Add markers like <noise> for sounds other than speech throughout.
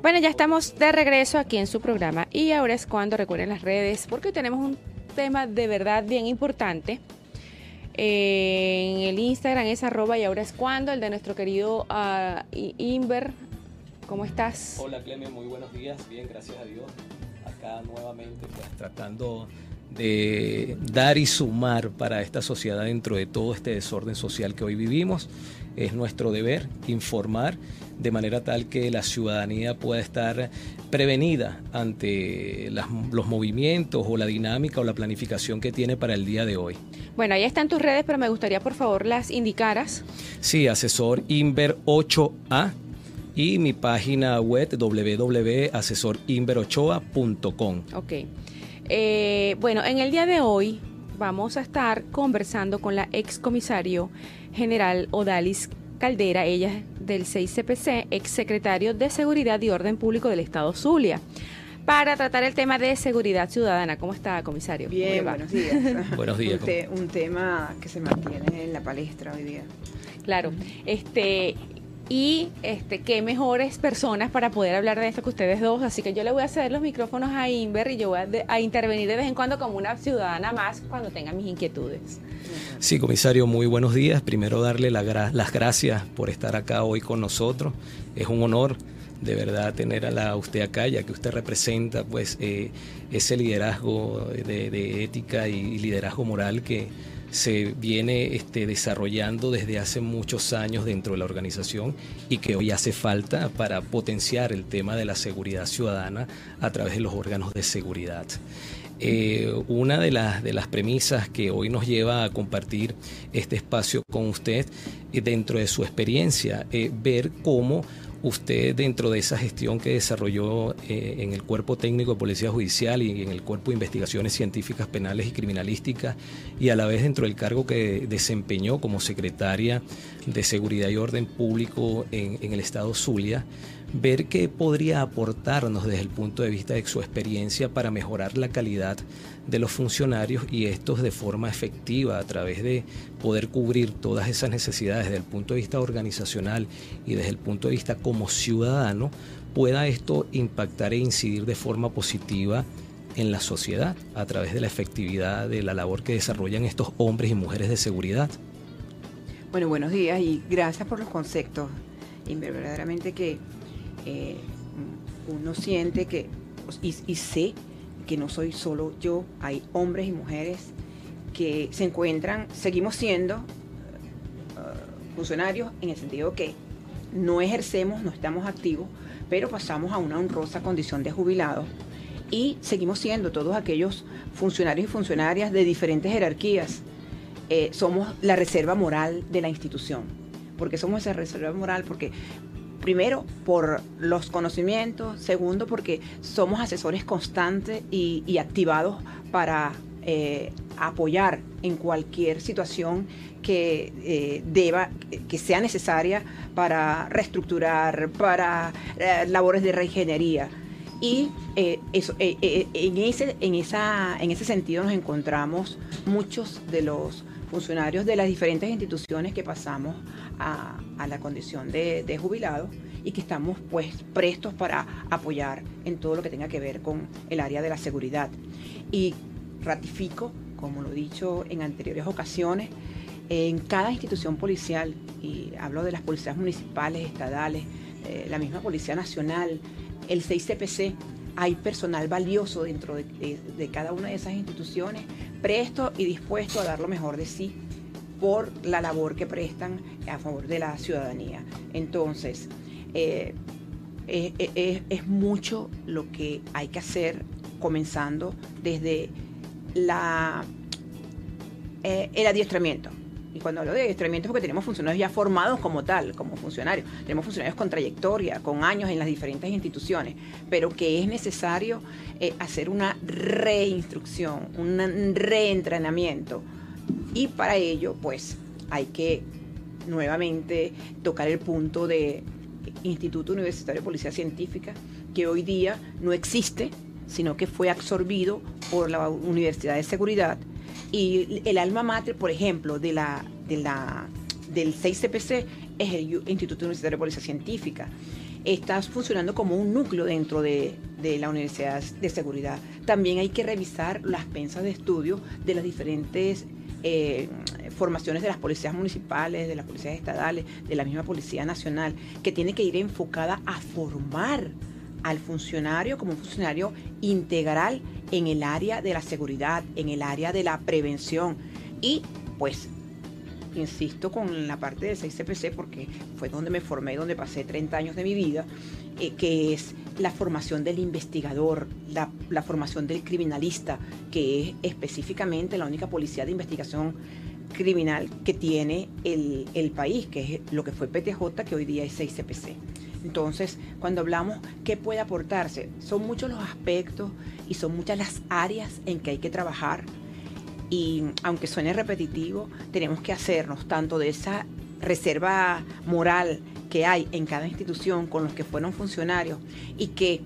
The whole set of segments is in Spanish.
Bueno, ya estamos de regreso aquí en su programa y ahora es cuando recuerden las redes porque tenemos un tema de verdad bien importante. en el Instagram es arroba y ahora es cuando, el de nuestro querido uh, Inver. ¿Cómo estás? Hola Clemen, muy buenos días. Bien, gracias a Dios. Acá nuevamente pues, tratando de dar y sumar para esta sociedad dentro de todo este desorden social que hoy vivimos. Es nuestro deber informar de manera tal que la ciudadanía pueda estar prevenida ante los movimientos o la dinámica o la planificación que tiene para el día de hoy. Bueno, ahí están tus redes, pero me gustaría por favor las indicaras. Sí, asesor Inver 8A y mi página web www.asesorinverochoa.com. Ok. Eh, bueno, en el día de hoy vamos a estar conversando con la ex comisario general Odalis Caldera, ella del 6CPC, ex secretario de Seguridad y Orden Público del Estado Zulia, para tratar el tema de seguridad ciudadana. ¿Cómo está, comisario? Bien, buenos días. <laughs> buenos días. Un, un, tema que se mantiene en la palestra hoy día. Claro, este y este qué mejores personas para poder hablar de esto que ustedes dos. Así que yo le voy a ceder los micrófonos a Inver y yo voy a, intervenir de vez en cuando como una ciudadana más cuando tenga mis inquietudes. Sí, comisario, muy buenos días. Primero darle las gracias por estar acá hoy con nosotros. Es un honor de verdad tener a la usted acá, ya que usted representa pues eh, ese liderazgo de, de ética y liderazgo moral que se viene este, desarrollando desde hace muchos años dentro de la organización y que hoy hace falta para potenciar el tema de la seguridad ciudadana a través de los órganos de seguridad. Eh, una de las, de las premisas que hoy nos lleva a compartir este espacio con usted eh, dentro de su experiencia, eh, ver cómo usted dentro de esa gestión que desarrolló eh, en el Cuerpo Técnico de Policía Judicial y en el Cuerpo de Investigaciones Científicas Penales y Criminalísticas y a la vez dentro del cargo que desempeñó como secretaria de Seguridad y Orden Público en, en el Estado Zulia, ver qué podría aportarnos desde el punto de vista de su experiencia para mejorar la calidad de los funcionarios y estos de forma efectiva a través de poder cubrir todas esas necesidades desde el punto de vista organizacional y desde el punto de vista como ciudadano, pueda esto impactar e incidir de forma positiva en la sociedad a través de la efectividad de la labor que desarrollan estos hombres y mujeres de seguridad. Bueno, buenos días y gracias por los conceptos. Y verdaderamente que eh, uno siente que, y, sé que no soy solo yo, hay hombres y mujeres que se encuentran, seguimos siendo eh, funcionarios en el sentido que no ejercemos, no estamos activos, pero pasamos a una honrosa condición de jubilado y seguimos siendo todos aquellos funcionarios y funcionarias de diferentes jerarquías. Eh, somos la reserva moral de la institución. porque somos esa reserva moral? Porque primero por los conocimientos, segundo porque somos asesores constantes y, activados para eh, apoyar en cualquier situación que eh, deba, que sea necesaria para reestructurar, para eh, labores de reingeniería. Y eso, en, ese, en, esa, en ese sentido nos encontramos muchos de los funcionarios de las diferentes instituciones que pasamos a, la condición de, jubilado y que estamos pues prestos para apoyar en todo lo que tenga que ver con el área de la seguridad. Y ratifico, como lo he dicho en anteriores ocasiones, en cada institución policial, y hablo de las policías municipales, estadales, eh, la misma Policía Nacional, el 6CPC, hay personal valioso dentro de, cada una de esas instituciones, presto y dispuesto a dar lo mejor de sí por la labor que prestan a favor de la ciudadanía. Entonces, eh, eh, eh, es mucho lo que hay que hacer, comenzando desde la, el adiestramiento. Y cuando hablo de adiestramiento es porque tenemos funcionarios ya formados como tal, como funcionarios. Tenemos funcionarios con trayectoria, con años en las diferentes instituciones, pero que es necesario hacer una reinstrucción, un reentrenamiento y para ello, pues, hay que nuevamente tocar el punto de Instituto Universitario de Policía Científica, que hoy día no existe sino que fue absorbido por la Universidad de Seguridad. Y el alma mater, por ejemplo, de la, de la, del 6CPC es el Instituto Universitario de Policía Científica. Está funcionando como un núcleo dentro de, de la Universidad de Seguridad. También hay que revisar las pensas de estudio de las diferentes eh, formaciones de las policías municipales, de las policías estadales, de la misma Policía Nacional, que tiene que ir enfocada a formar al funcionario como un funcionario integral en el área de la seguridad, en el área de la prevención y pues insisto con la parte del 6CPC porque fue donde me formé, donde pasé 30 años de mi vida, eh, que es la formación del investigador, la, formación del criminalista, que es específicamente la única policía de investigación criminal que tiene el, el país, que es lo que fue PTJ, que hoy día es 6CPC. Entonces, cuando hablamos qué puede aportarse, son muchos los aspectos y son muchas las áreas en que hay que trabajar. Y aunque suene repetitivo, tenemos que hacernos tanto de esa reserva moral que hay en cada institución con los que fueron funcionarios y que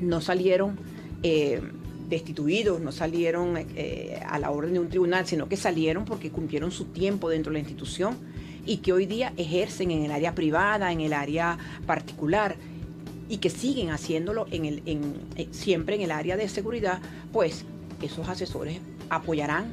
no salieron eh, destituidos, no salieron eh, a la orden de un tribunal, sino que salieron porque cumplieron su tiempo dentro de la institución y que hoy día ejercen en el área privada, en el área particular y que siguen haciéndolo eh, siempre en el área de seguridad, pues esos asesores apoyarán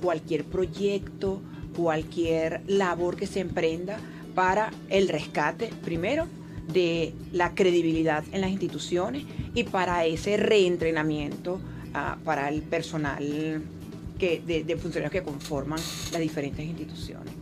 cualquier proyecto, cualquier labor que se emprenda para el rescate, primero, de la credibilidad en las instituciones y para ese reentrenamiento uh, para el personal que, de funcionarios que conforman las diferentes instituciones.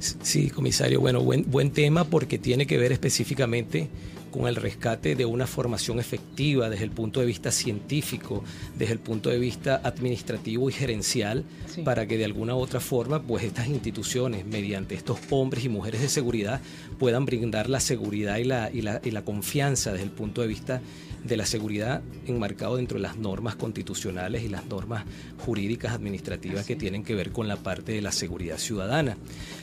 Sí, comisario, bueno, buen, buen tema porque tiene que ver específicamente con el rescate de una formación efectiva desde el punto de vista científico, desde el punto de vista administrativo y gerencial, sí. para que de alguna u otra forma, pues estas instituciones, mediante estos hombres y mujeres de seguridad, puedan brindar la seguridad y la, y la, y la confianza desde el punto de vista de la seguridad enmarcado dentro de las normas constitucionales y las normas jurídicas administrativas Así. que tienen que ver con la parte de la seguridad ciudadana.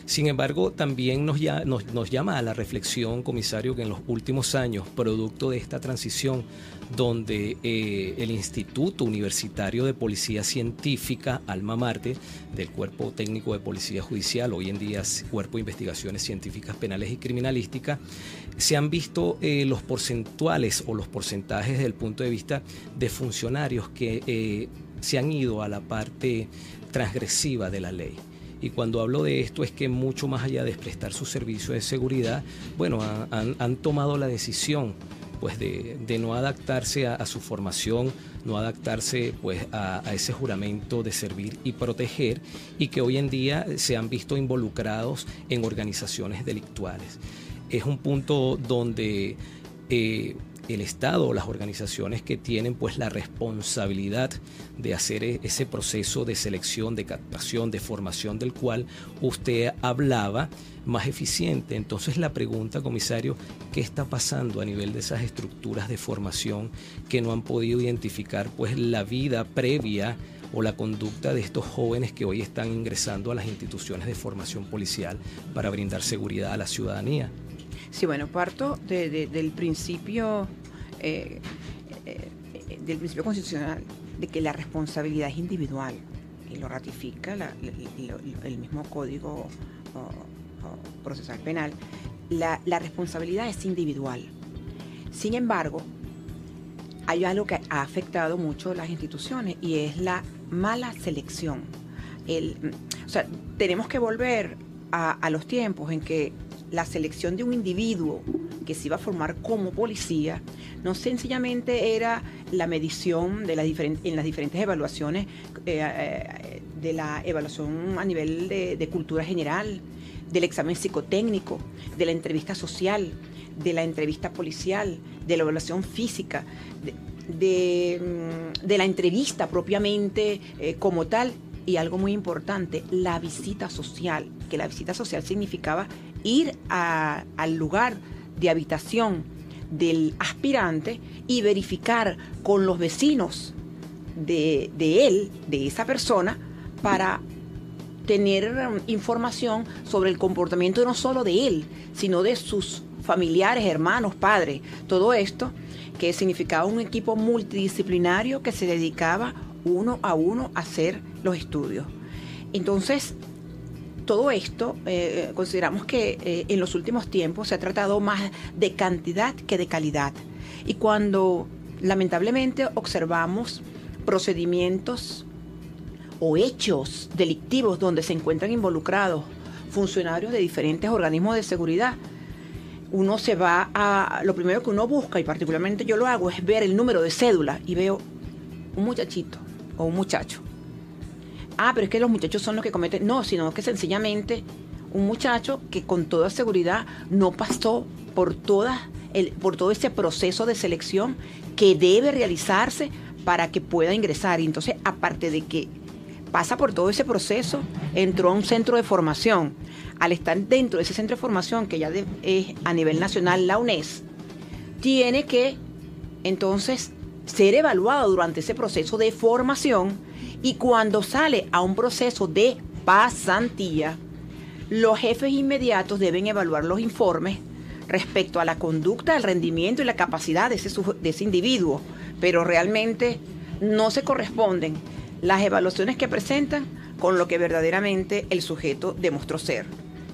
Sin embargo, también nos, ya, nos, nos llama a la reflexión, comisario, que en los últimos años, producto de esta transición, donde eh, el Instituto Universitario de Policía Científica, Alma Marte, del Cuerpo Técnico de Policía Judicial, hoy en día Cuerpo de Investigaciones Científicas Penales y Criminalística, se han visto eh, los porcentuales o los porcentajes desde el punto de vista de funcionarios que eh, se han ido a la parte transgresiva de la ley. Y cuando hablo de esto es que mucho más allá de prestar su servicio de seguridad, bueno, han, han tomado la decisión pues de, no adaptarse a, su formación, no adaptarse pues a, a, ese juramento de servir y proteger y que hoy en día se han visto involucrados en organizaciones delictuales. Es un punto donde eh, el Estado o las organizaciones que tienen pues la responsabilidad de hacer ese proceso de selección, de captación, de formación del cual usted hablaba más eficiente. Entonces la pregunta, comisario, ¿qué está pasando a nivel de esas estructuras de formación que no han podido identificar pues la vida previa o la conducta de estos jóvenes que hoy están ingresando a las instituciones de formación policial para brindar seguridad a la ciudadanía? Sí, bueno, parto de, de, del principio eh, eh, del principio constitucional de que la responsabilidad es individual y lo ratifica el mismo código procesal penal. La, responsabilidad es individual. Sin embargo, hay algo que ha afectado mucho las instituciones y es la mala selección. El, o sea, tenemos que volver a los tiempos en que la selección de un individuo que se iba a formar como policía no sencillamente era la medición de las en las diferentes evaluaciones eh, eh, de la evaluación a nivel de, cultura general, del examen psicotécnico, de la entrevista social, de la entrevista policial, de la evaluación física, de, mm, la entrevista propiamente eh, como tal. Y algo muy importante, la visita social, que la visita social significaba ir a, al lugar de habitación del aspirante y verificar con los vecinos de, de él, de esa persona, para tener información sobre el comportamiento no solo de él, sino de sus familiares, hermanos, padres, todo esto. que significaba un equipo multidisciplinario que se dedicaba uno a uno a hacer los estudios. Entonces, todo esto eh, consideramos que eh, en los últimos tiempos se ha tratado más de cantidad que de calidad. Y cuando lamentablemente observamos procedimientos o hechos delictivos donde se encuentran involucrados funcionarios de diferentes organismos de seguridad, uno se va a, lo primero que uno busca, y particularmente yo lo hago, es ver el número de cédula y veo un muchachito o un muchacho. Ah, pero es que los muchachos son los que cometen. No, sino que sencillamente un muchacho que con toda seguridad no pasó por, todo ese proceso de selección que debe realizarse para que pueda ingresar. Y entonces, aparte de que pasa por todo ese proceso, entró a un centro de formación. Al estar dentro de ese centro de formación, que ya es a nivel nacional la UNES, tiene que entonces ser evaluado durante ese proceso de formación y cuando sale a un proceso de pasantía, los jefes inmediatos deben evaluar los informes respecto a la conducta, el rendimiento y la capacidad de ese, individuo, pero realmente no se corresponden las evaluaciones que presentan con lo que verdaderamente el sujeto demostró ser.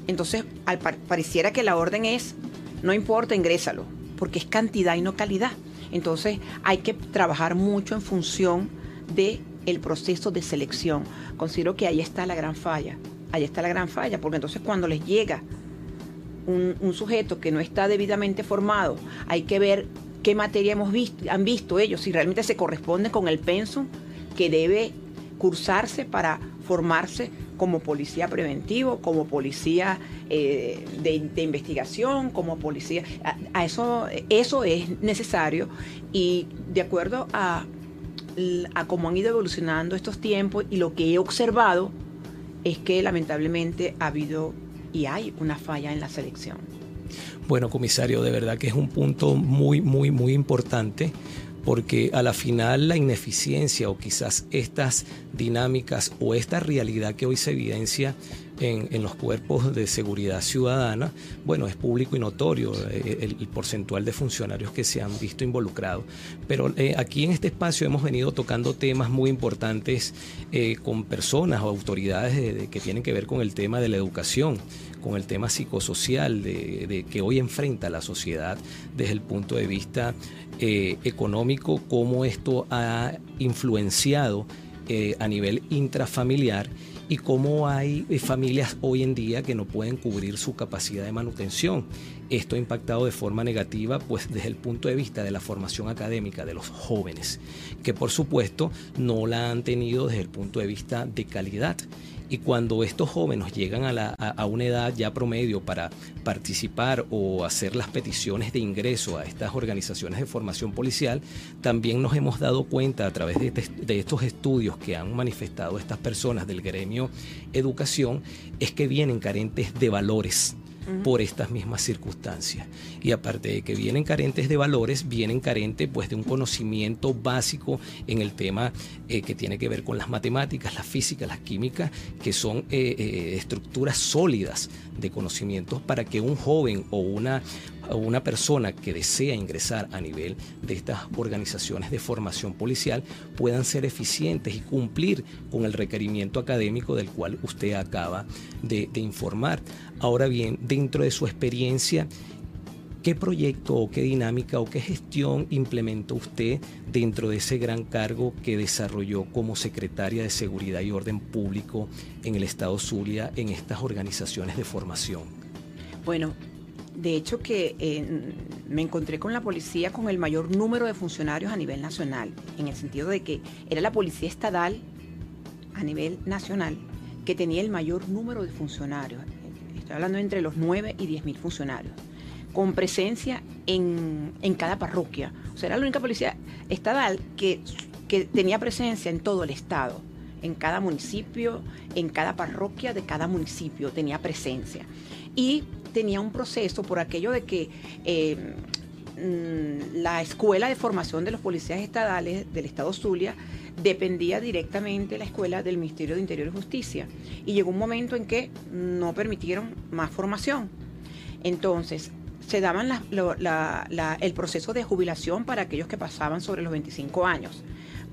Entonces, al pareciera que la orden es, no importa, ingrésalo, porque es cantidad y no calidad. Entonces, hay que trabajar mucho en función de el proceso de selección. Considero que ahí está la gran falla. Ahí está la gran falla, porque entonces cuando les llega un, sujeto que no está debidamente formado, hay que ver qué materia hemos visto, han visto ellos, si realmente se corresponde con el pensum que debe cursarse para formarse como policía preventivo, como policía eh, de, investigación, como policía. A, eso, eso es necesario y de acuerdo a, a cómo han ido evolucionando estos tiempos y lo que he observado es que lamentablemente ha habido y hay una falla en la selección. Bueno, comisario, de verdad que es un punto muy, muy, muy importante porque a la final la ineficiencia o quizás estas dinámicas o esta realidad que hoy se evidencia en, los cuerpos de seguridad ciudadana, bueno, es público y notorio eh, el, porcentual de funcionarios que se han visto involucrados. Pero eh, aquí en este espacio hemos venido tocando temas muy importantes eh, con personas o autoridades que tienen que ver con el tema de la educación con el tema psicosocial de, que hoy enfrenta la sociedad desde el punto de vista económico, cómo esto ha influenciado a nivel intrafamiliar y cómo hay eh, familias hoy en día que no pueden cubrir su capacidad de manutención. Esto ha impactado de forma negativa pues desde el punto de vista de la formación académica de los jóvenes, que por supuesto no la han tenido desde el punto de vista de calidad. Y cuando estos jóvenes llegan a, una edad ya promedio para participar o hacer las peticiones de ingreso a estas organizaciones de formación policial, también nos hemos dado cuenta a través de, de estos estudios que han manifestado estas personas del gremio educación, es que vienen carentes de valores por estas mismas circunstancias. Y aparte de que vienen carentes de valores, vienen carentes pues de un conocimiento básico en el tema eh, que tiene que ver con las matemáticas, la física, la química, que son eh, eh, estructuras sólidas de conocimientos para que un joven o una, una persona que desea ingresar a nivel de estas organizaciones de formación policial puedan ser eficientes y cumplir con el requerimiento académico del cual usted acaba de, informar. Ahora bien, dentro de su experiencia, ¿Qué proyecto o qué dinámica o qué gestión implementó usted dentro de ese gran cargo que desarrolló como secretaria de Seguridad y Orden Público en el Estado Zulia en estas organizaciones de formación? Bueno, de hecho que eh, me encontré con la policía con el mayor número de funcionarios a nivel nacional, en el sentido de que era la policía estatal a nivel nacional que tenía el mayor número de funcionarios. Estoy hablando entre los 9 y 10 mil funcionarios, con presencia en, cada parroquia. O sea, era la única policía estatal que, que tenía presencia en todo el estado en cada municipio, en cada parroquia de cada municipio tenía presencia. Y tenía un proceso por aquello de que eh, mm, la escuela de formación de los policías estatales del Estado Zulia dependía directamente de la escuela del Ministerio de Interior y Justicia. Y llegó un momento en que no permitieron más formación. Entonces, se daban el proceso de jubilación para aquellos que pasaban sobre los 25 años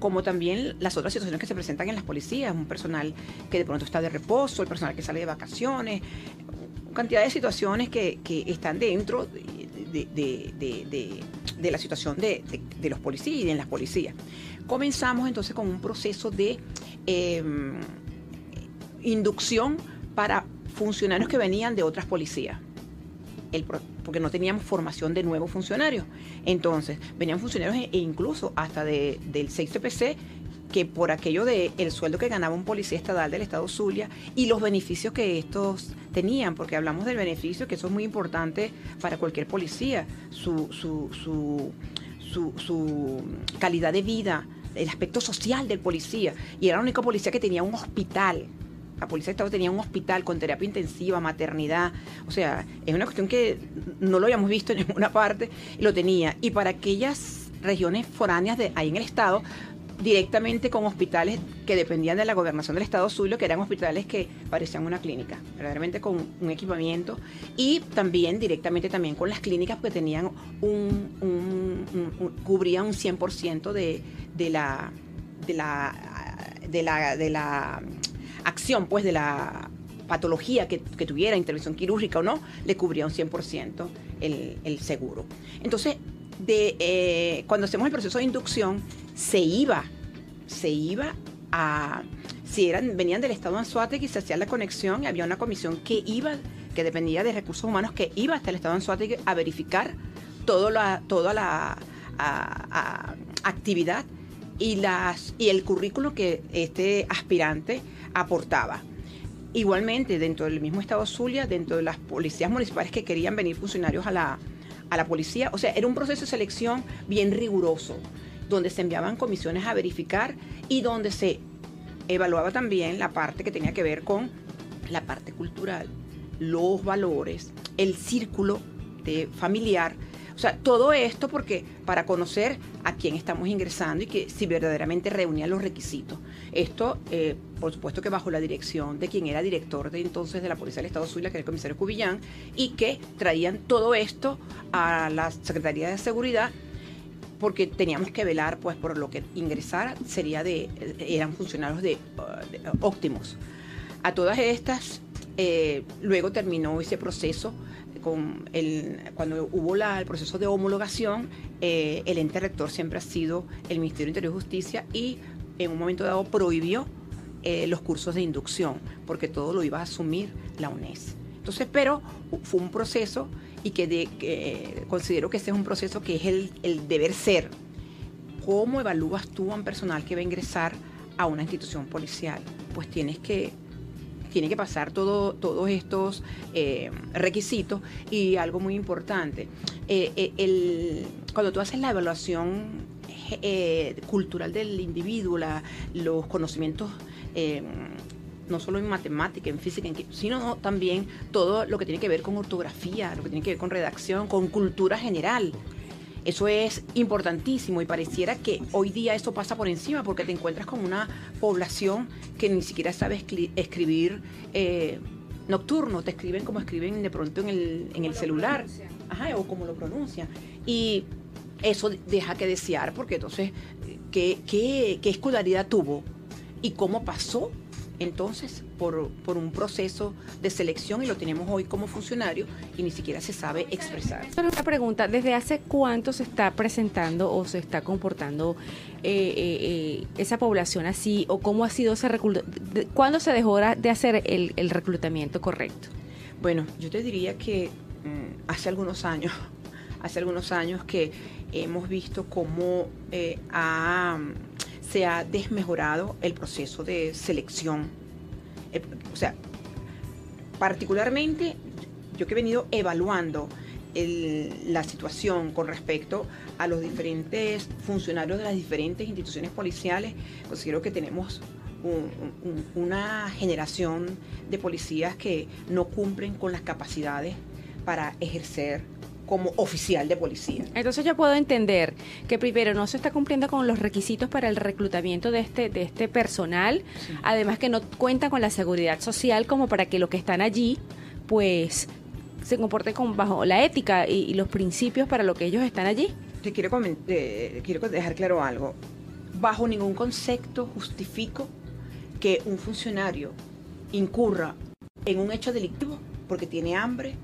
como también las otras situaciones que se presentan en las policías, un personal que de pronto está de reposo, el personal que sale de vacaciones, cantidad de situaciones que, están dentro de, la situación de, los policías y de las policías. Comenzamos entonces con un proceso de em, inducción para funcionarios que venían de otras policías porque no teníamos formación de nuevos funcionarios. Entonces, venían funcionarios e, incluso hasta del 6CPC que por aquello de el sueldo que ganaba un policía estatal del estado Zulia y los beneficios que estos tenían, porque hablamos del beneficio, que eso es muy importante para cualquier policía, su, su, su, su calidad de vida, el aspecto social del policía. Y era la única policía que tenía un hospital la Policía de Estado tenía un hospital con terapia intensiva, maternidad. O sea, es una cuestión que no lo habíamos visto en ninguna <laughs> parte y lo tenía. Y para aquellas regiones foráneas de ahí en el Estado, directamente con hospitales que dependían de la gobernación del Estado Zulia, que eran hospitales que parecían una clínica, verdaderamente con un equipamiento, y también directamente también con las clínicas que tenían un, un, cubrían un 100% de, de la de la de la, de la acción pues de la patología que, tuviera, intervención quirúrgica o no, le cubría un 100% el, el, seguro. Entonces, de, eh, cuando hacemos el proceso de inducción, se iba, se iba a, si eran, venían del estado de Anzuategui, se hacía la conexión y había una comisión que iba, que dependía de recursos humanos, que iba hasta el estado de Anzuategui a verificar todo la, toda la actividad y, las, y el currículo que este aspirante aportaba. Igualmente, dentro del mismo Estado Zulia, dentro de las policías municipales que querían venir funcionarios a la, a la policía, o sea, era un proceso de selección bien riguroso, donde se enviaban comisiones a verificar y donde se evaluaba también la parte que tenía que ver con la parte cultural, los valores, el círculo de familiar o sea, todo esto porque para conocer a quién estamos ingresando y que si verdaderamente reunía los requisitos. Esto, eh, por supuesto que bajo la dirección de quien era director de entonces de la Policía del Estado Zulia, que era el comisario Cubillán, y que traían todo esto a la Secretaría de Seguridad porque teníamos que velar pues por lo que ingresara sería de eran funcionarios de, óptimos. A todas estas eh, luego terminó ese proceso con el, cuando hubo el proceso de homologación, eh, el ente rector siempre ha sido el Ministerio de Interior y Justicia y en un momento dado prohibió eh, los cursos de inducción, porque todo lo iba a asumir la UNES. Entonces, pero fue un proceso y que, considero que ese es un proceso que es el, el deber ser. ¿Cómo evalúas tú a un personal que va a ingresar a una institución policial? Pues tienes que tiene que pasar todo, todos estos eh, requisitos y algo muy importante, eh, eh, cuando tú haces la evaluación cultural del individuo, los conocimientos no solo en matemática, en física, sino también todo lo que tiene que ver con ortografía, lo que tiene que ver con redacción, con cultura general. Eso es importantísimo y pareciera que hoy día eso pasa por encima porque te encuentras con una población que ni siquiera sabe escribir eh, nocturno, te escriben como escriben de pronto en el, en el celular, Ajá, o como lo pronuncian. Y eso deja que desear porque entonces, ¿qué, qué, qué escolaridad tuvo? ¿Y cómo pasó entonces por, por, un proceso de selección y lo tenemos hoy como funcionario y ni siquiera se sabe expresar. Pero una pregunta, ¿desde hace cuánto se está presentando o se está comportando eh, eh, eh, esa población así o cómo ha sido ese reclutamiento? ¿Cuándo se dejó de hacer el, el, reclutamiento correcto? Bueno, yo te diría que mm, hace algunos años, hace algunos años que hemos visto cómo ha se ha desmejorado el proceso de selección. Eh, o sea, particularmente yo que he venido evaluando la situación con respecto a los diferentes funcionarios de las diferentes instituciones policiales, considero que tenemos una generación de policías que no cumplen con las capacidades para ejercer como oficial de policía. Entonces yo puedo entender que primero no se está cumpliendo con los requisitos para el reclutamiento de este, de este personal, además que no cuenta con la seguridad social como para que los que están allí pues se comporten con, bajo la ética y, los principios para lo que ellos están allí. Te quiero, eh, quiero dejar claro algo. Bajo ningún concepto justifico que un funcionario incurra en un hecho delictivo porque tiene hambre,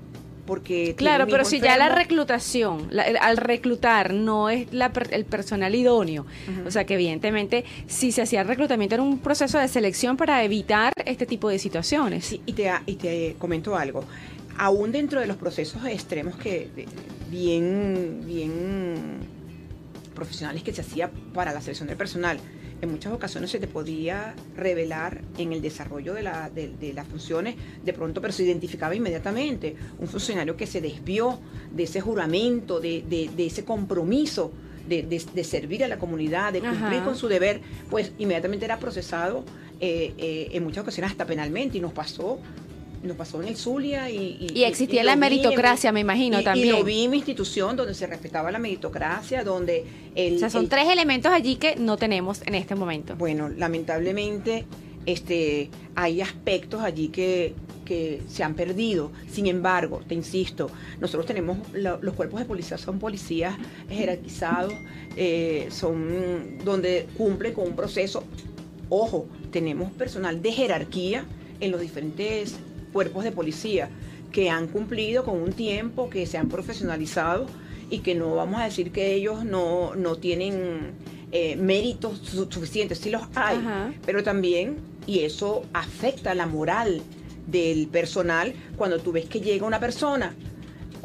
porque claro pero si ya la reclutación al reclutar no es el personal idóneo. O sea que evidentemente si se hacía el reclutamiento era un proceso de selección para evitar este tipo de situaciones. Sí, y te y te comento algo. Aún dentro de los procesos extremos que bien bien profesionales que se hacía para la selección del personal en muchas ocasiones se te podía revelar en el desarrollo de, las funciones de pronto, pero se identificaba inmediatamente. Un funcionario que se desvió de ese juramento, de, ese compromiso de, servir a la comunidad, de cumplir con su deber, pues inmediatamente era procesado eh, eh, en muchas ocasiones hasta penalmente y nos pasó nos pasó en el Zulia y... Y, existía la meritocracia, me imagino, también. Y lo vi en mi institución donde se respetaba la meritocracia, donde... El, o sea, son tres elementos allí que no tenemos en este momento. Bueno, lamentablemente este, hay aspectos allí que, que se han perdido. Sin embargo, te insisto, nosotros tenemos, los cuerpos de policía son policías jerarquizados, eh, son donde cumplen con un proceso. Ojo, tenemos personal de jerarquía en los diferentes cuerpos de policía que han cumplido con un tiempo, que se han profesionalizado y que no vamos a decir que ellos no, tienen eh, méritos suficientes, sí los hay, pero también, y eso afecta la moral del personal cuando tú ves que llega una persona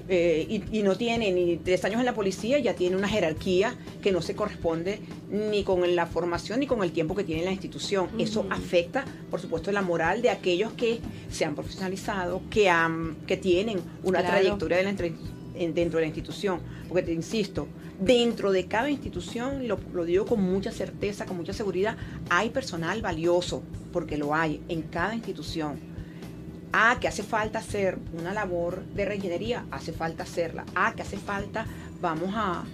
eh, y, no tiene ni tres años en la policía, ya tiene una jerarquía que no se corresponde ni con la formación ni con el tiempo que tiene la institución. Eso afecta, por supuesto, la moral de aquellos que se han profesionalizado, que, han, que tienen una trayectoria dentro de la institución. Porque te insisto, dentro de cada institución, lo, lo digo con mucha certeza, con mucha seguridad, hay personal valioso, porque lo hay en cada institución Ah, que hace falta hacer una labor de reingeniería, hace falta hacerla. Ah, que hace falta, vamos a,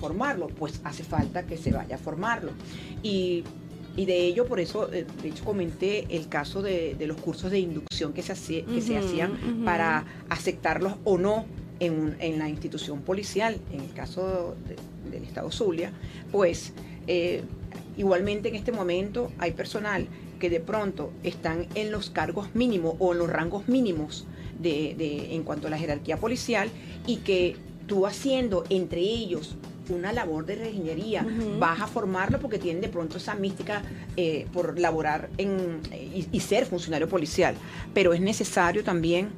formarlo, pues hace falta que se vaya a formarlo. Y, de ello, por eso, eh, de hecho, comenté el caso de, los cursos de inducción que se, que se hacían para aceptarlos o no en, en, la institución policial, en el caso del Estado Zulia, pues eh, igualmente en este momento hay personal que de pronto están en los cargos mínimos o en los rangos mínimos de, en cuanto a la jerarquía policial y que tú haciendo entre ellos una labor de reingeniería, vas a formarlo porque tienen de pronto esa mística eh, por laborar en, y, ser funcionario policial. Pero es necesario también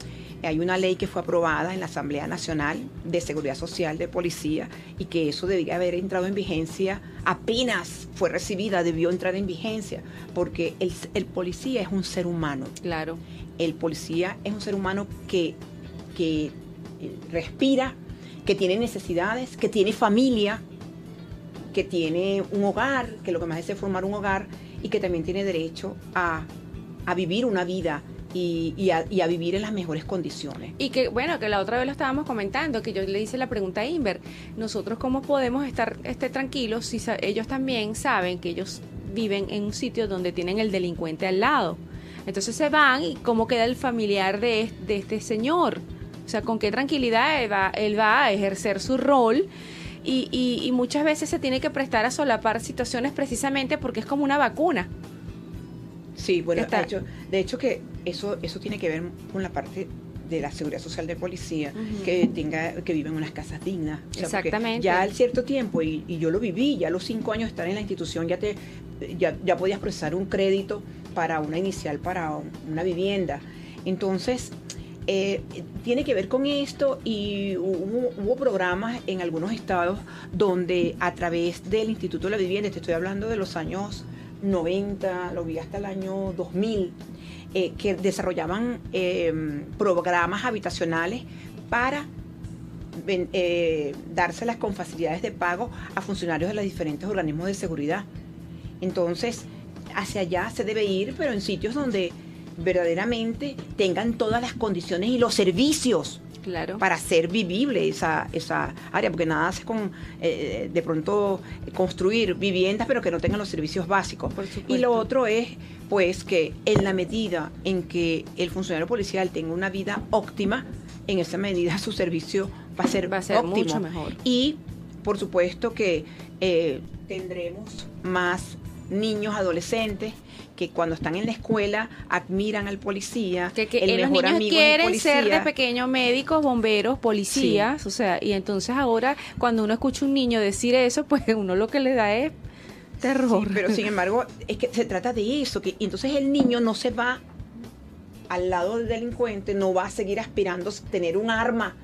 hay una ley que fue aprobada en la Asamblea Nacional de Seguridad Social de Policía y que eso debía haber entrado en vigencia apenas fue recibida, debió entrar en vigencia, porque el, policía es un ser humano. Claro. El policía es un ser humano que, que eh, respira, que tiene necesidades, que tiene familia, que tiene un hogar, que lo que más es formar un hogar y que también tiene derecho a, a vivir una vida y, a, vivir en las mejores condiciones. Y que, bueno, que la otra vez lo estábamos comentando, que yo le hice la pregunta a Inver, nosotros cómo podemos estar este, tranquilos si ellos también saben que ellos viven en un sitio donde tienen el delincuente al lado. Entonces se van y cómo queda el familiar de, de este señor. O sea, con qué tranquilidad él va, él va a ejercer su rol. Y, y, y, muchas veces se tiene que prestar a solapar situaciones precisamente porque es como una vacuna. Sí, bueno, de hecho, de hecho que eso, eso tiene que ver con la parte de la seguridad social de policía, que tenga, que vive en unas casas dignas. Exactamente. Ya al cierto tiempo, y, yo lo viví, ya a los cinco años de estar en la institución, ya te, ya, ya podías procesar un crédito para una inicial, para una vivienda. Entonces, eh, tiene que ver con esto y hubo, programas en algunos estados donde a través del Instituto de la Vivienda, te estoy hablando de los años 90, lo vi hasta el año 2000, eh, que desarrollaban em, programas habitacionales para eh, dárselas con facilidades de pago a funcionarios de los diferentes organismos de seguridad. Entonces, hacia allá se debe ir, pero en sitios donde verdaderamente tengan todas las condiciones y los servicios claro. para hacer vivible esa, esa área, porque nada hace con eh, de pronto construir viviendas pero que no tengan los servicios básicos. y lo otro es pues que en la medida en que el funcionario policial tenga una vida óptima, en esa medida <laughs> su servicio va a ser, va a ser óptimo. mucho mejor. Y por supuesto que eh, tendremos más niños, adolescentes que cuando están en la escuela admiran al policía, que, que el eh, los niños amigo quieren ser de pequeños médicos, bomberos, policías, o sea, y entonces ahora cuando uno escucha un niño decir eso, <laughs> pues uno lo que le da es terror. Sí, pero sin embargo, es que se trata de eso, que entonces el niño no se va al lado del delincuente, no va a seguir aspirando a tener un arma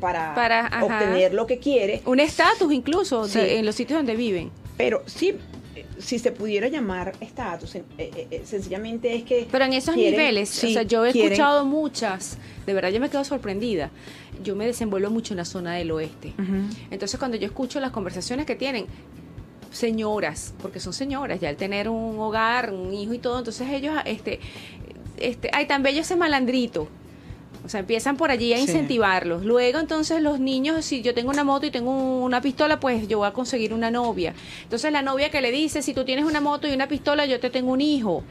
para, obtener lo que quiere, un estatus incluso de- en los sitios donde viven. pero sí, si se pudiera llamar estatus, eh, eh, eh, sencillamente es que... Pero en esos quieren- niveles, sí, o sea, yo he quieren- escuchado muchas, de verdad yo me quedo sorprendida. Yo me desenvuelvo mucho en la zona del oeste. Entonces cuando yo escucho las conversaciones que tienen señoras, porque son señoras, ya al tener un hogar, un hijo y todo, entonces ellos, este, este, ay, tan bello ese malandrito. O sea, empiezan por allí a Sí. incentivarlos. Luego, entonces, los niños, si yo tengo una moto y tengo una pistola, pues yo voy a conseguir una novia. Entonces, la novia que le dice, si tú tienes una moto y una pistola, yo te tengo un hijo.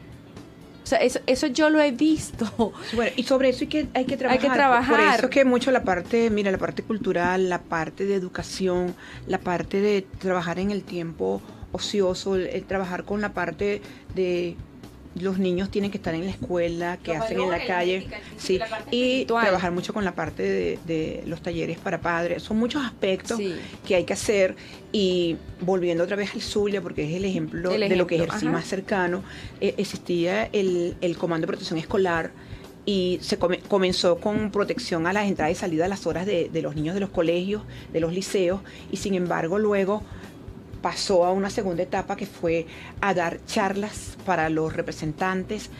O sea, eso, eso yo lo he visto. Bueno, y sobre eso hay que, hay que <laughs> trabajar. que Por- trabajar. Por eso es que mucho la parte, mira, la parte cultural, la parte de educación, la parte de trabajar en el tiempo ocioso, el, el trabajar con la parte de los niños tienen que estar en la escuela, que Los hacen en la calle, ética, sí, la y espiritual. trabajar mucho con la parte de, de los talleres para padres. Son muchos aspectos Sí. que hay que hacer y volviendo otra vez al Zulia, porque es el ejemplo, El de lo que ejercí ajá. más cercano, eh, existía el, el Comando de Protección Escolar y se come- comenzó con protección a las entradas y salidas a las horas de, de los niños de los colegios, de los liceos, y sin embargo luego pasó a una segunda etapa que fue a dar charlas para los representantes,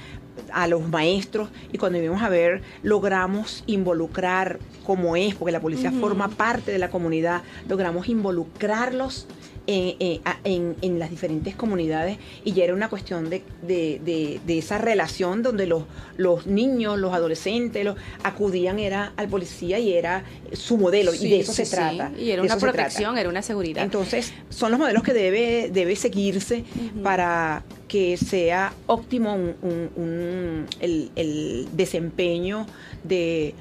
a los maestros, y cuando vimos a ver, logramos involucrar como es, porque la policía forma parte de la comunidad, logramos involucrarlos en, en- a- en- en las diferentes comunidades y ya era una cuestión de, de- de- de esa relación donde los, los niños, los adolescentes, los, acudían era al policía y era su modelo, y de eso sí, se trata. Y era una protección, era una seguridad. Entonces, son los modelos que debe, debe seguirse para que sea óptimo un- un- un- el, el desempeño de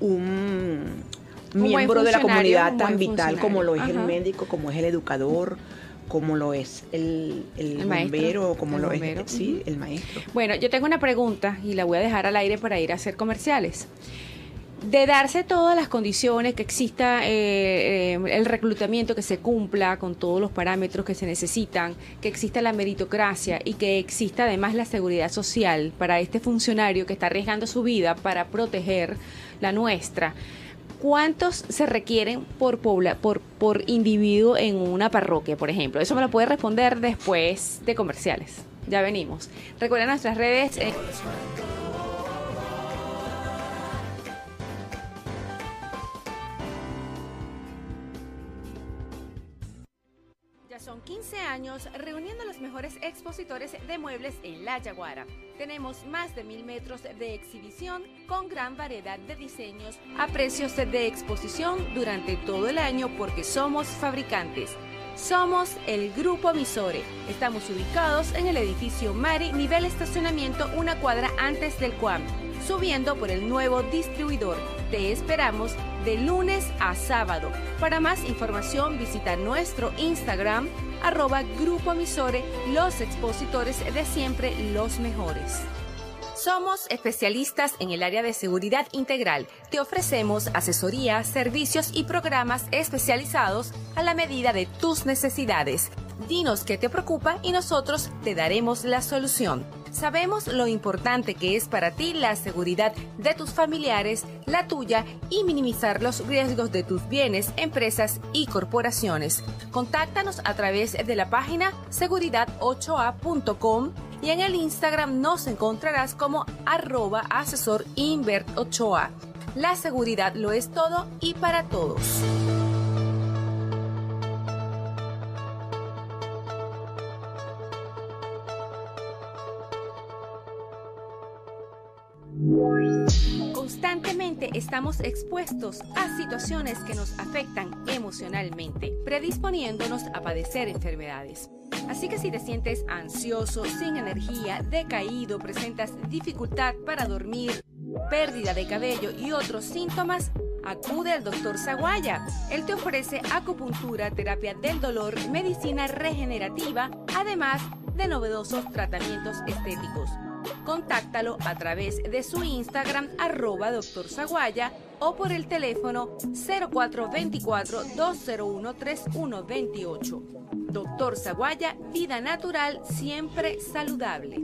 un miembro de la comunidad un tan vital como lo es el médico, como es el educador, como lo es el, el El bombero, como el lo bombero, es sí, el maestro. Bueno, yo tengo una pregunta y la voy a dejar al aire para ir a hacer comerciales. De darse todas las condiciones, que exista eh, eh, el reclutamiento que se cumpla con todos los parámetros que se necesitan, que exista la meritocracia y que exista además la seguridad social para este funcionario que está arriesgando su vida para proteger la nuestra. ¿Cuántos se requieren por, pobla, por, por individuo en una parroquia, por ejemplo? Eso me lo puede responder después de comerciales. Ya venimos. Recuerden nuestras redes. eh, 15 años reuniendo a los mejores expositores de muebles en La Yaguara. Tenemos más de mil metros de exhibición con gran variedad de diseños a precios de exposición durante todo el año porque somos fabricantes. Somos el Grupo Misore. Estamos ubicados en el edificio Mari, nivel estacionamiento, una cuadra antes del CUAM, subiendo por el nuevo distribuidor. Te esperamos de lunes a sábado. Para más información visita nuestro Instagram, arroba Grupo Misore, los expositores de siempre, los mejores. Somos especialistas en el área de seguridad integral. Te ofrecemos asesoría, servicios y programas especializados a la medida de tus necesidades. Dinos qué te preocupa y nosotros te daremos la solución. Sabemos lo importante que es para ti la seguridad de tus familiares, la tuya y minimizar los riesgos de tus bienes, empresas y corporaciones. Contáctanos a través de la página seguridad8a.com y en el Instagram nos encontrarás como arroba asesor Invert Ochoa. La seguridad lo es todo y para todos. Constantemente estamos expuestos a situaciones que nos afectan emocionalmente, predisponiéndonos a padecer enfermedades. Así que si te sientes ansioso, sin energía, decaído, presentas dificultad para dormir, pérdida de cabello y otros síntomas, acude al doctor Zaguaya. Él te ofrece acupuntura, terapia del dolor, medicina regenerativa, además de novedosos tratamientos estéticos. Contáctalo a través de su Instagram arroba doctor Zaguaya o por el teléfono 0424-201-3128. Doctor Zaguaya, vida natural, siempre saludable.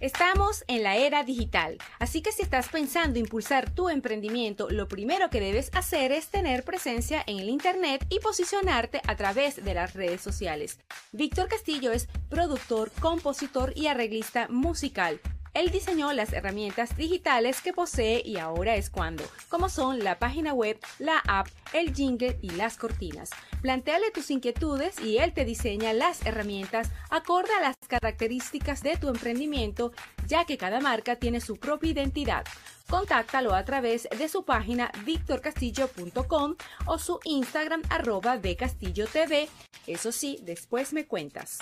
Estamos en la era digital, así que si estás pensando impulsar tu emprendimiento, lo primero que debes hacer es tener presencia en el Internet y posicionarte a través de las redes sociales. Víctor Castillo es productor, compositor y arreglista musical. Él diseñó las herramientas digitales que posee y ahora es cuando, como son la página web, la app, el jingle y las cortinas. Plantéale tus inquietudes y él te diseña las herramientas acorde a las características de tu emprendimiento, ya que cada marca tiene su propia identidad. Contáctalo a través de su página victorcastillo.com o su Instagram arroba de Castillo TV. Eso sí, después me cuentas.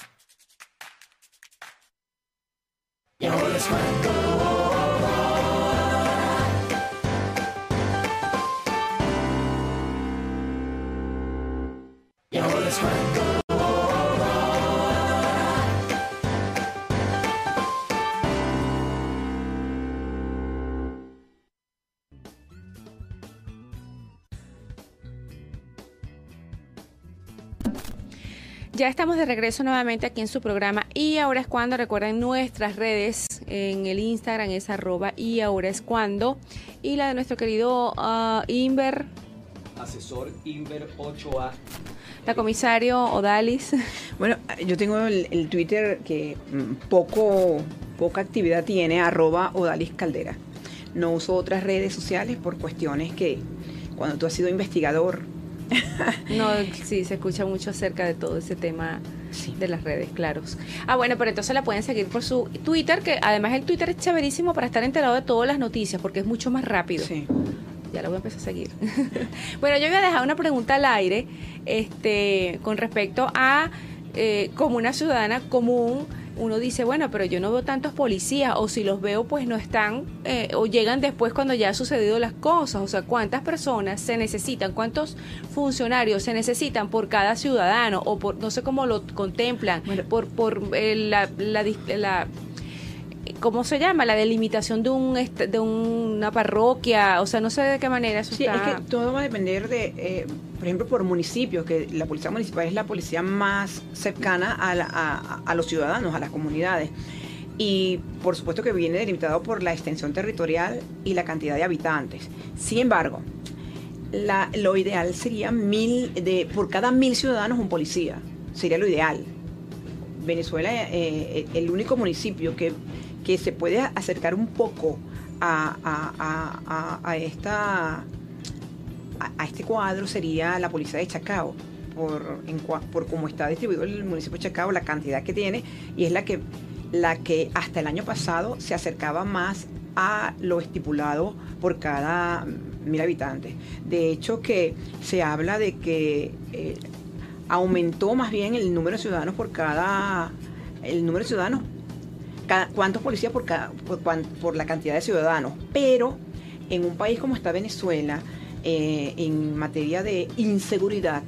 Y ahora es cuando. Y ahora Ya estamos de regreso nuevamente aquí en su programa y ahora es cuando recuerden nuestras redes en el Instagram es arroba y ahora es cuando y la de nuestro querido uh, Inver. Asesor Inver 8A la comisario Odalis. Bueno yo tengo el, Twitter que mm, poco poca actividad tiene arroba Odalis Caldera. No uso otras redes sociales por cuestiones que cuando tú has sido investigador <laughs> no, sí, se escucha mucho acerca de todo ese tema de las redes, claros. Ah, bueno, pero entonces la pueden seguir por su Twitter, que además el Twitter es chéverísimo para estar enterado de todas las noticias, porque es mucho más rápido. Sí. Ya la voy a empezar a seguir. <laughs> bueno, yo voy a dejar una pregunta al aire este, con respecto a eh, como una ciudadana común uno dice, bueno, pero yo no veo tantos policías, o si los veo, pues no están, eh, o llegan después cuando ya han sucedido las cosas. O sea, ¿cuántas personas se necesitan? ¿Cuántos funcionarios se necesitan por cada ciudadano? O por, no sé cómo lo contemplan, por, por eh, la, la, la ¿cómo se llama? La delimitación de un de una parroquia, o sea, no sé de qué manera eso sí, es que todo va a depender de, eh, por ejemplo, por municipios, que la policía municipal es la policía más cercana a, a, los ciudadanos, a las comunidades. Y por supuesto que viene delimitado por la extensión territorial y la cantidad de habitantes. Sin embargo, lo ideal sería mil, de, por cada mil ciudadanos un policía. Sería lo ideal. Venezuela, es eh, el único municipio que que se puede acercar un poco a, esta, a, este cuadro sería la policía de Chacao, por, por cómo está distribuido el municipio de Chacao, la cantidad que tiene, y es la que, la que hasta el año pasado se acercaba más a lo estipulado por cada mil habitantes. De hecho, que se habla de que eh, aumentó más bien el número de ciudadanos por cada, el número de ciudadanos cuántos policías por, cada, por, la cantidad de ciudadanos. Pero en un país como está Venezuela, eh, en materia de inseguridad,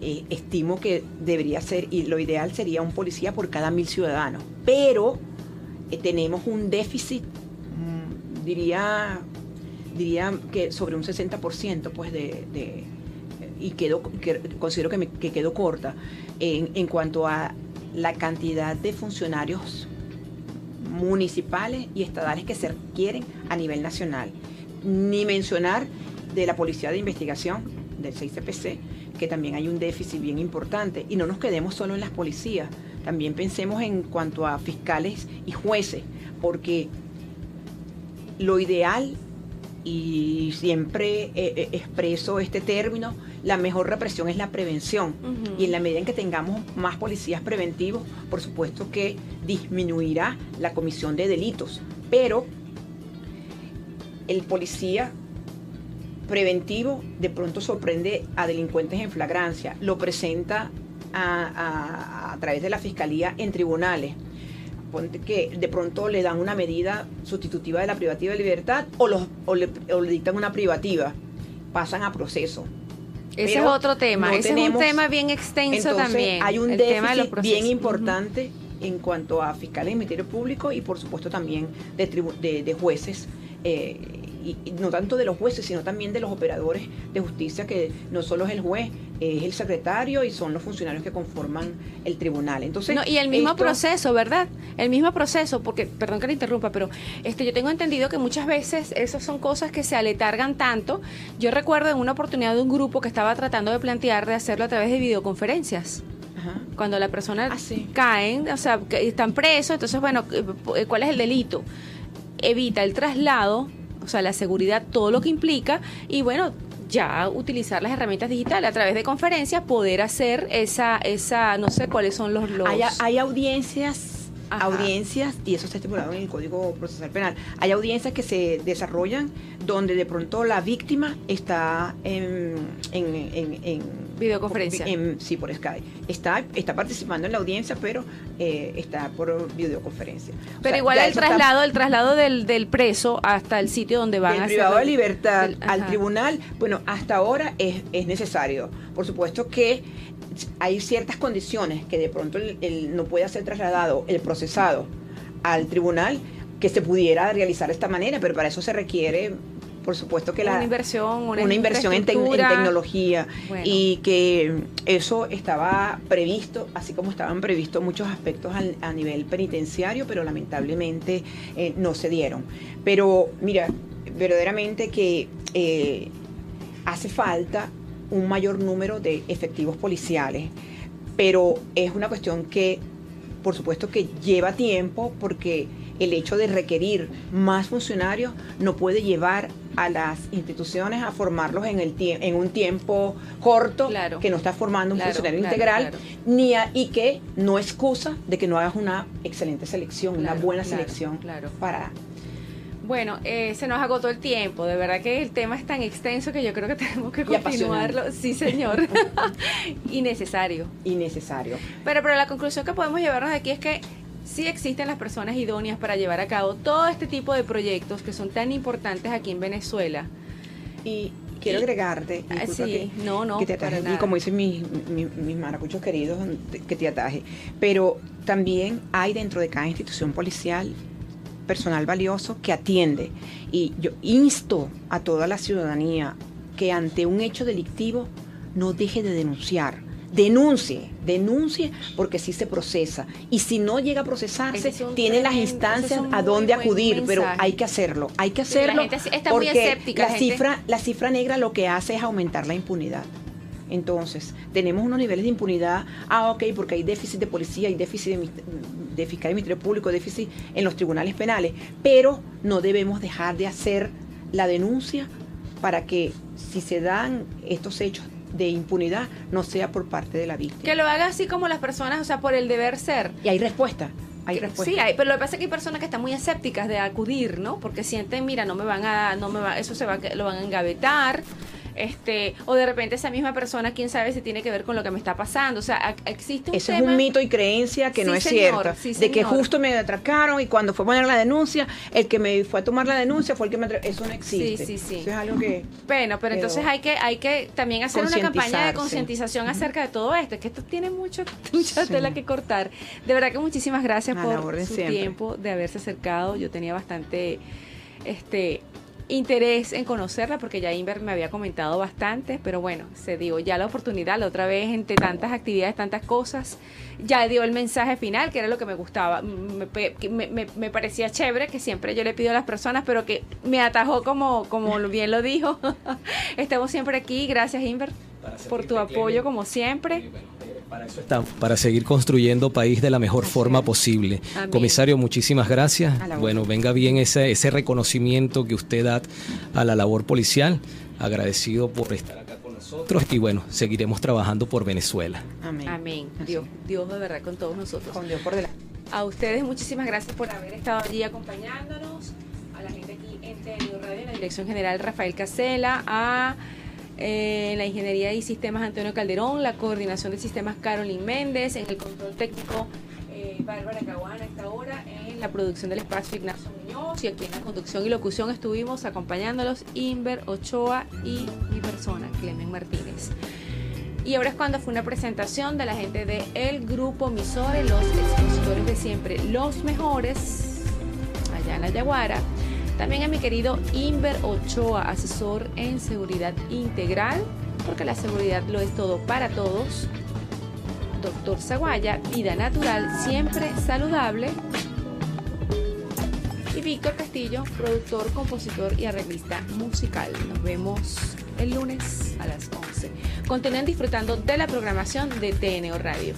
eh, estimo que debería ser, y lo ideal sería un policía por cada mil ciudadanos. Pero eh, tenemos un déficit, mm, diría, diría que sobre un 60% pues de, y quedo, considero que, me, que quedó corta en, en cuanto a la cantidad de funcionarios municipales y estatales que se requieren a nivel nacional. Ni mencionar de la Policía de Investigación, del 6CPC, que también hay un déficit bien importante. Y no nos quedemos solo en las policías, también pensemos en cuanto a fiscales y jueces, porque lo ideal, y siempre expreso este término, la mejor represión es la prevención. Y en la medida en que tengamos más policías preventivos, por supuesto que disminuirá la comisión de delitos. pero el policía preventivo de pronto sorprende a delincuentes en flagrancia, lo presenta a, través de la fiscalía en tribunales. Ponte que de pronto le dan una medida sustitutiva de la privativa de libertad o, o, le, dictan una privativa, pasan a proceso. Ese es otro tema, ese es un tema bien extenso también. Hay un déficit bien importante en cuanto a fiscales y Ministerio Público y por supuesto también de, de, de jueces. Eh, y, no tanto de los jueces, sino también de los operadores de justicia, que no solo es el juez, es el secretario y son los funcionarios que conforman el tribunal. Entonces, y el mismo proceso, ¿verdad? El mismo proceso, porque, perdón que le interrumpa, pero este, yo tengo entendido que muchas veces esas son cosas que se aletargan tanto. Yo recuerdo en una oportunidad de un grupo que estaba tratando de plantear de hacerlo a través de videoconferencias. Cuando la persona ah, caen, o sea, están presos, entonces, bueno, eh, ¿cuál es el delito? Evita el traslado o sea, la seguridad, todo lo que implica y bueno, ya utilizar las herramientas digitales a través de conferencias, poder hacer esa, esa no sé cuáles son los... los... Hay, audiencias audiencias, y eso está estipulado en el Código Procesal Penal, hay audiencias que se desarrollan donde de pronto la víctima está en, en, videoconferencia. sí, por Skype. Está, está participando en la audiencia, pero eh, está por videoconferencia. Pero igual el traslado, el traslado del, del, preso hasta el sitio donde van a privado de libertad al tribunal, bueno, hasta ahora es, es necesario. Por supuesto que hay ciertas condiciones que de pronto no puede ser trasladado el procesado al tribunal que se pudiera realizar de esta manera, pero para eso se requiere por supuesto que la una inversión una, inversión en, tecnología. Y que eso estaba previsto así como estaban previstos muchos aspectos a, nivel penitenciario pero lamentablemente eh, no se dieron. Pero mira verdaderamente que eh, hace falta un mayor número de efectivos policiales, pero es una cuestión que, por supuesto, que lleva tiempo porque el hecho de requerir más funcionarios no puede llevar a las instituciones a formarlos en, el en un tiempo corto que no está formando un funcionario integral ni y que no excusa de que no hagas una excelente selección, una buena selección para bueno, eh, se nos agotó el tiempo. De verdad que el tema es tan extenso que yo creo que <laughs> tenemos que continuarlo. Sí, señor. <laughs> Innecesario. Innecesario. Pero, pero la conclusión que podemos llevarnos de aquí es que sí existen las personas idóneas para llevar a cabo todo este tipo de proyectos que son tan importantes aquí en Venezuela. Y quiero agregarte, ah, sí, no, no, que te ataje, y como dicen mis, mis maracuchos queridos, que te ataje. Pero también hay dentro de cada institución policial personal valioso que atiende. Y yo insto a toda la ciudadanía que ante un hecho delictivo no deje de denunciar. Denuncie, denuncie porque sí se procesa. Y si no llega a procesarse, tiene las instancias a dónde acudir, pero hay que hacerlo. Hay que hacerlo. porque La, cifra, la cifra negra lo que hace es aumentar la impunidad. Entonces, tenemos unos niveles de impunidad, ah, ok, porque hay déficit de policía, hay déficit de, de fiscal y ministerio público, déficit en los tribunales penales, pero no debemos dejar de hacer la denuncia para que si se dan estos hechos de impunidad no sea por parte de la víctima. Que lo haga así como las personas, o sea, por el deber ser. Y hay respuesta. Hay respuesta. Sí, hay, pero lo que pasa es que hay personas que están muy escépticas de acudir, ¿no? Porque sienten, mira, no me van a, no me va, eso se va, lo van a engavetar, este, o de repente esa misma persona, quién sabe si tiene que ver con lo que me está pasando. O sea, existe un Eso es un mito y creencia que no es cierto. de que justo me atracaron y cuando fue a poner la denuncia, el que me fue a tomar la denuncia fue el que me Eso no existe. Sí, sí, sí. Eso es algo que. Bueno, pero entonces hay que, hay que también hacer una campaña de concientización acerca de todo esto. Es que esto tiene mucho, <laughs> mucha tela que cortar. De verdad que muchísimas gracias por su tiempo de haberse acercado. Yo tenía bastante este interés en conocerla porque ya Inver me había comentado bastante, pero bueno, se dio ya la oportunidad, la otra vez entre tantas actividades, tantas cosas, ya dio el mensaje final, que era lo que me gustaba, me, parecía chévere, que siempre yo le pido a las personas, pero que me atajó como, como bien lo dijo. <laughs> Estamos siempre aquí, gracias Inver por tu apoyo como siempre. Para eso estamos, para seguir construyendo país de la mejor forma posible. Comisario, muchísimas gracias. Bueno, venga bien ese, ese reconocimiento que usted da a la labor policial. Agradecido por estar acá con nosotros y bueno, seguiremos trabajando por Venezuela. Amén. Amén. Dios, Dios de verdad con todos nosotros. Con Dios por delante. A ustedes muchísimas gracias por haber estado allí acompañándonos. A la gente aquí en Radio, en la Dirección General Rafael Casela, a eh, la Ingeniería y Sistemas Antonio Calderón, la Coordinación de Sistemas Carolyn Méndez, en el control técnico eh, Bárbara Caguana a esta hora, en la producción del espacio Ignacio Muñoz y aquí en la conducción y locución estuvimos acompañándolos Inver Ochoa y mi persona, Clemen Martínez. Y ahora es cuando fue una presentación de la gente de El Grupo Misores, los expositores de siempre, los mejores, allá en la Yaguara. También a mi querido Inver Ochoa, asesor en seguridad integral, porque la seguridad lo es todo para todos. Doctor Zaguaya, vida natural, siempre saludable. Y Víctor Castillo, productor, compositor y arreglista musical. Nos vemos el lunes a las 11. Continúen disfrutando de la programación de TNO Radio.